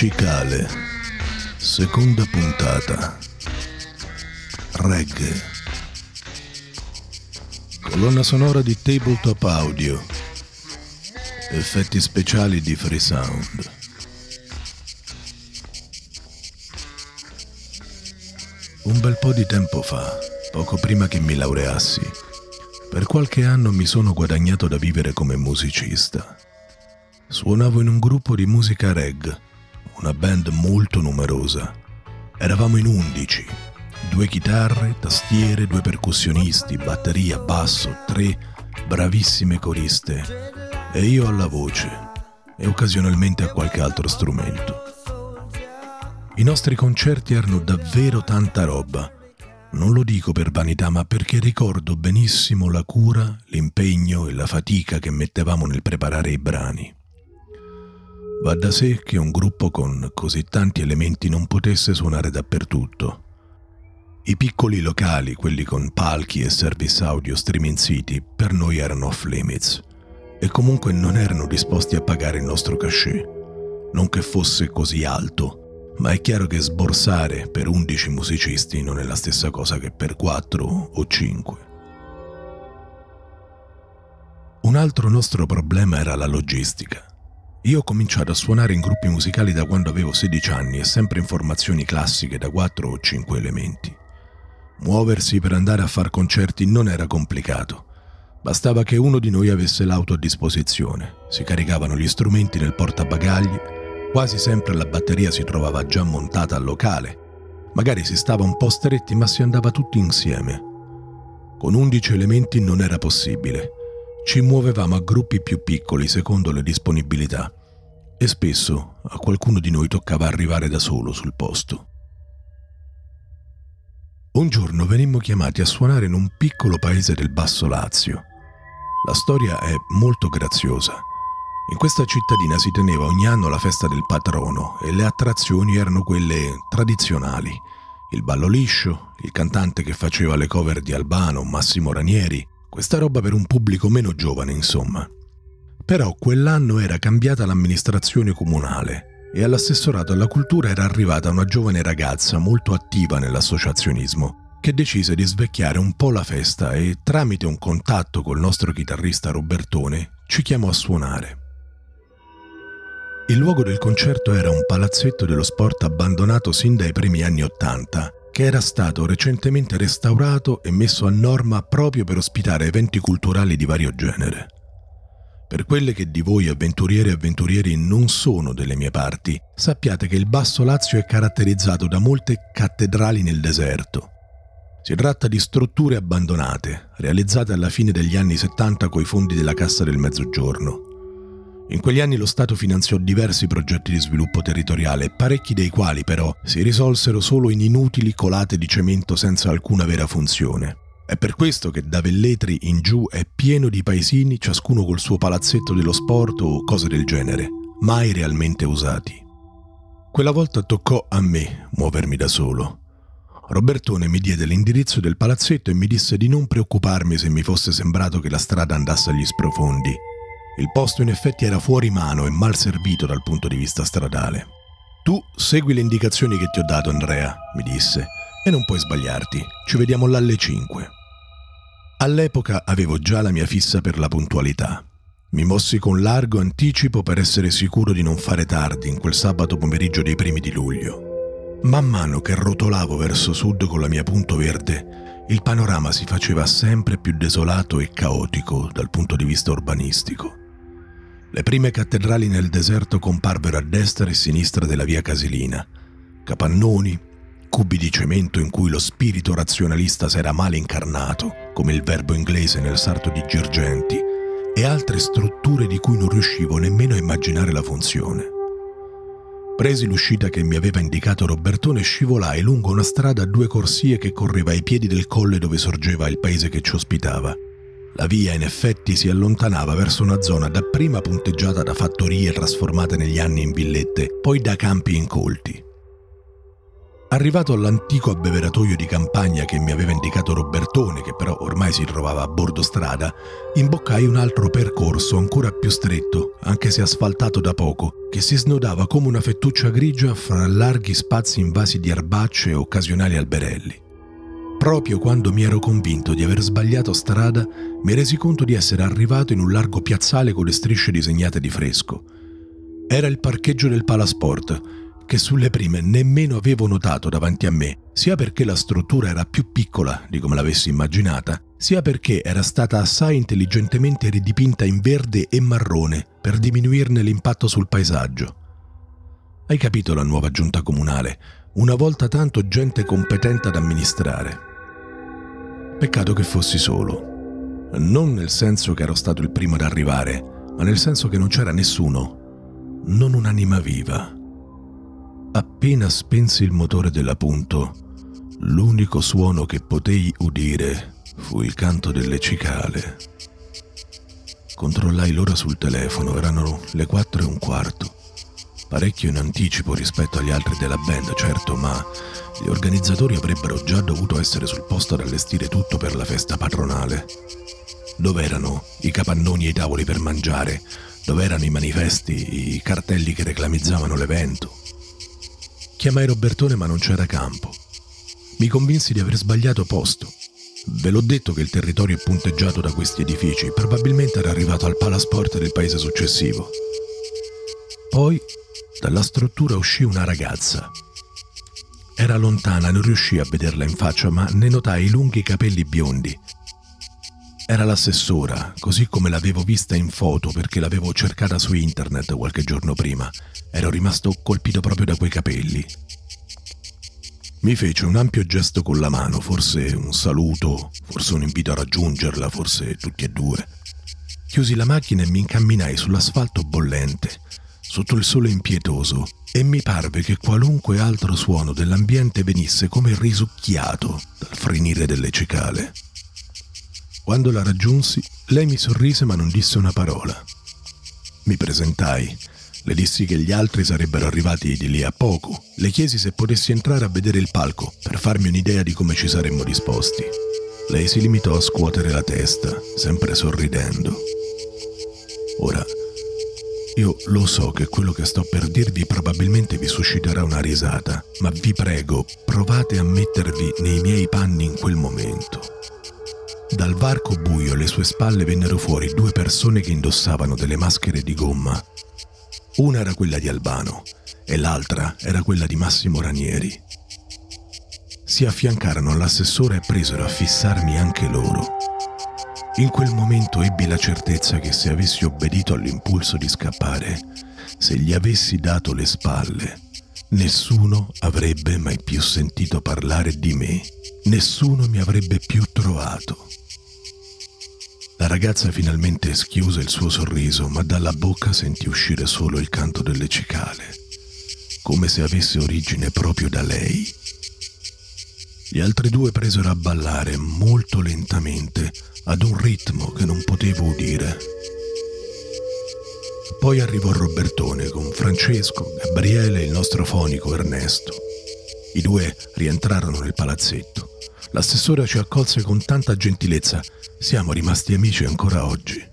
Cicale, seconda puntata. Reggae. Colonna sonora di Tabletop Audio. Effetti speciali di Free Sound. Un bel po' di tempo fa, poco prima che mi laureassi, per qualche anno mi sono guadagnato da vivere come musicista. Suonavo in un gruppo di musica reg, una band molto numerosa. Eravamo in undici, due chitarre, tastiere, due percussionisti, batteria, basso, tre bravissime coriste e io alla voce e occasionalmente a qualche altro strumento. I nostri concerti erano davvero tanta roba. Non lo dico per vanità, ma perché ricordo benissimo la cura, l'impegno e la fatica che mettevamo nel preparare i brani. Va da sé che un gruppo con così tanti elementi non potesse suonare dappertutto. I piccoli locali, quelli con palchi e service audio streaming city, per noi erano off limits e comunque non erano disposti a pagare il nostro cachet. Non che fosse così alto, ma è chiaro che sborsare per 11 musicisti non è la stessa cosa che per 4 o 5. Un altro nostro problema era la logistica. Io ho cominciato a suonare in gruppi musicali da quando avevo 16 anni e sempre in formazioni classiche da 4 o 5 elementi. Muoversi per andare a far concerti non era complicato. Bastava che uno di noi avesse l'auto a disposizione, si caricavano gli strumenti nel portabagagli, quasi sempre la batteria si trovava già montata al locale, magari si stava un po' stretti ma si andava tutti insieme. Con 11 elementi non era possibile, ci muovevamo a gruppi più piccoli secondo le disponibilità e spesso a qualcuno di noi toccava arrivare da solo sul posto. Un giorno venimmo chiamati a suonare in un piccolo paese del Basso Lazio. La storia è molto graziosa. In questa cittadina si teneva ogni anno la festa del patrono e le attrazioni erano quelle tradizionali. Il ballo liscio, il cantante che faceva le cover di Albano, Massimo Ranieri, questa roba per un pubblico meno giovane, insomma. Però quell'anno era cambiata l'amministrazione comunale e all'assessorato alla cultura era arrivata una giovane ragazza molto attiva nell'associazionismo che decise di svecchiare un po' la festa e tramite un contatto col nostro chitarrista Robertone ci chiamò a suonare. Il luogo del concerto era un palazzetto dello sport abbandonato sin dai primi anni Ottanta che era stato recentemente restaurato e messo a norma proprio per ospitare eventi culturali di vario genere. Per quelle che di voi avventurieri e avventurieri non sono delle mie parti, sappiate che il Basso Lazio è caratterizzato da molte cattedrali nel deserto. Si tratta di strutture abbandonate, realizzate alla fine degli anni 70 coi fondi della Cassa del Mezzogiorno. In quegli anni lo Stato finanziò diversi progetti di sviluppo territoriale, parecchi dei quali però si risolsero solo in inutili colate di cemento senza alcuna vera funzione. È per questo che da Velletri in giù è pieno di paesini, ciascuno col suo palazzetto dello sport o cose del genere, mai realmente usati. Quella volta toccò a me muovermi da solo. Robertone mi diede l'indirizzo del palazzetto e mi disse di non preoccuparmi se mi fosse sembrato che la strada andasse agli sprofondi il posto in effetti era fuori mano e mal servito dal punto di vista stradale. Tu segui le indicazioni che ti ho dato, Andrea, mi disse, e non puoi sbagliarti. Ci vediamo là alle 5. All'epoca avevo già la mia fissa per la puntualità. Mi mossi con largo anticipo per essere sicuro di non fare tardi in quel sabato pomeriggio dei primi di luglio. Man mano che rotolavo verso sud con la mia punto verde, il panorama si faceva sempre più desolato e caotico dal punto di vista urbanistico. Le prime cattedrali nel deserto comparvero a destra e a sinistra della via Casilina. Capannoni, cubi di cemento in cui lo spirito razionalista s'era male incarnato, come il verbo inglese nel sarto di Girgenti, e altre strutture di cui non riuscivo nemmeno a immaginare la funzione. Presi l'uscita che mi aveva indicato Robertone scivolai lungo una strada a due corsie che correva ai piedi del colle dove sorgeva il paese che ci ospitava. La via in effetti si allontanava verso una zona dapprima punteggiata da fattorie trasformate negli anni in villette, poi da campi incolti. Arrivato all'antico abbeveratoio di campagna che mi aveva indicato Robertone, che però ormai si trovava a bordo strada, imboccai un altro percorso ancora più stretto, anche se asfaltato da poco, che si snodava come una fettuccia grigia fra larghi spazi invasi di erbacce e occasionali alberelli. Proprio quando mi ero convinto di aver sbagliato strada, mi resi conto di essere arrivato in un largo piazzale con le strisce disegnate di fresco. Era il parcheggio del Palasport, che sulle prime nemmeno avevo notato davanti a me, sia perché la struttura era più piccola di come l'avessi immaginata, sia perché era stata assai intelligentemente ridipinta in verde e marrone per diminuirne l'impatto sul paesaggio. Hai capito la nuova giunta comunale? Una volta tanto gente competente ad amministrare. Peccato che fossi solo. Non nel senso che ero stato il primo ad arrivare, ma nel senso che non c'era nessuno, non un'anima viva. Appena spensi il motore della punto, l'unico suono che potei udire fu il canto delle cicale. Controllai l'ora sul telefono, erano le quattro e un quarto. Parecchio in anticipo rispetto agli altri della band, certo, ma gli organizzatori avrebbero già dovuto essere sul posto ad allestire tutto per la festa patronale. Dove erano i capannoni e i tavoli per mangiare? Dove erano i manifesti, i cartelli che reclamizzavano l'evento? Chiamai Robertone ma non c'era campo. Mi convinsi di aver sbagliato posto. Ve l'ho detto che il territorio è punteggiato da questi edifici, probabilmente era arrivato al palasport del paese successivo. Poi dalla struttura uscì una ragazza. Era lontana, non riuscii a vederla in faccia, ma ne notai i lunghi capelli biondi. Era l'assessora, così come l'avevo vista in foto perché l'avevo cercata su internet qualche giorno prima Ero rimasto colpito proprio da quei capelli. Mi fece un ampio gesto con la mano, forse un saluto, forse un invito a raggiungerla, forse tutti e due. Chiusi la macchina e mi incamminai sull'asfalto bollente, sotto il sole impietoso, e mi parve che qualunque altro suono dell'ambiente venisse come risucchiato dal frenire delle cicale. Quando la raggiunsi, lei mi sorrise ma non disse una parola. Mi presentai le dissi che gli altri sarebbero arrivati di lì a poco. Le chiesi se potessi entrare a vedere il palco per farmi un'idea di come ci saremmo disposti. Lei si limitò a scuotere la testa, sempre sorridendo. Ora, io lo so che quello che sto per dirvi probabilmente vi susciterà una risata, ma vi prego, provate a mettervi nei miei panni in quel momento. Dal varco buio alle sue spalle vennero fuori due persone che indossavano delle maschere di gomma una era quella di Albano e l'altra era quella di Massimo Ranieri. Si affiancarono all'assessore e presero a fissarmi anche loro. In quel momento ebbi la certezza che se avessi obbedito all'impulso di scappare, se gli avessi dato le spalle, nessuno avrebbe mai più sentito parlare di me, nessuno mi avrebbe più trovato. La ragazza finalmente schiuse il suo sorriso, ma dalla bocca sentì uscire solo il canto delle cicale, come se avesse origine proprio da lei. Gli altri due presero a ballare molto lentamente, ad un ritmo che non potevo udire. Poi arrivò Robertone con Francesco, Gabriele e il nostro fonico Ernesto. I due rientrarono nel palazzetto. L'assessore ci accolse con tanta gentilezza siamo rimasti amici ancora oggi.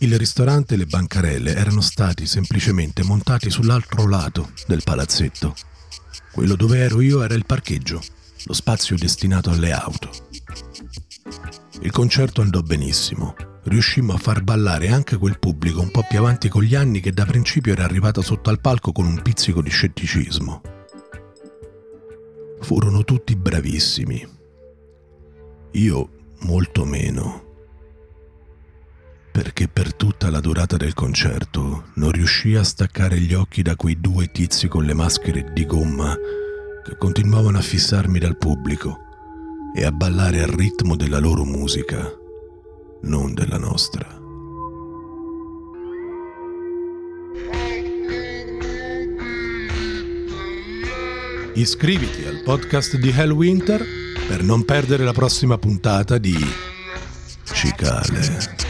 Il ristorante e le bancarelle erano stati semplicemente montati sull'altro lato del palazzetto. Quello dove ero io era il parcheggio, lo spazio destinato alle auto. Il concerto andò benissimo. Riuscimmo a far ballare anche quel pubblico un po' più avanti con gli anni che da principio era arrivato sotto al palco con un pizzico di scetticismo. Furono tutti bravissimi. Io molto meno, perché per tutta la durata del concerto non riuscii a staccare gli occhi da quei due tizi con le maschere di gomma che continuavano a fissarmi dal pubblico e a ballare al ritmo della loro musica, non della nostra. Iscriviti al podcast di Hell Winter per non perdere la prossima puntata di Cicale.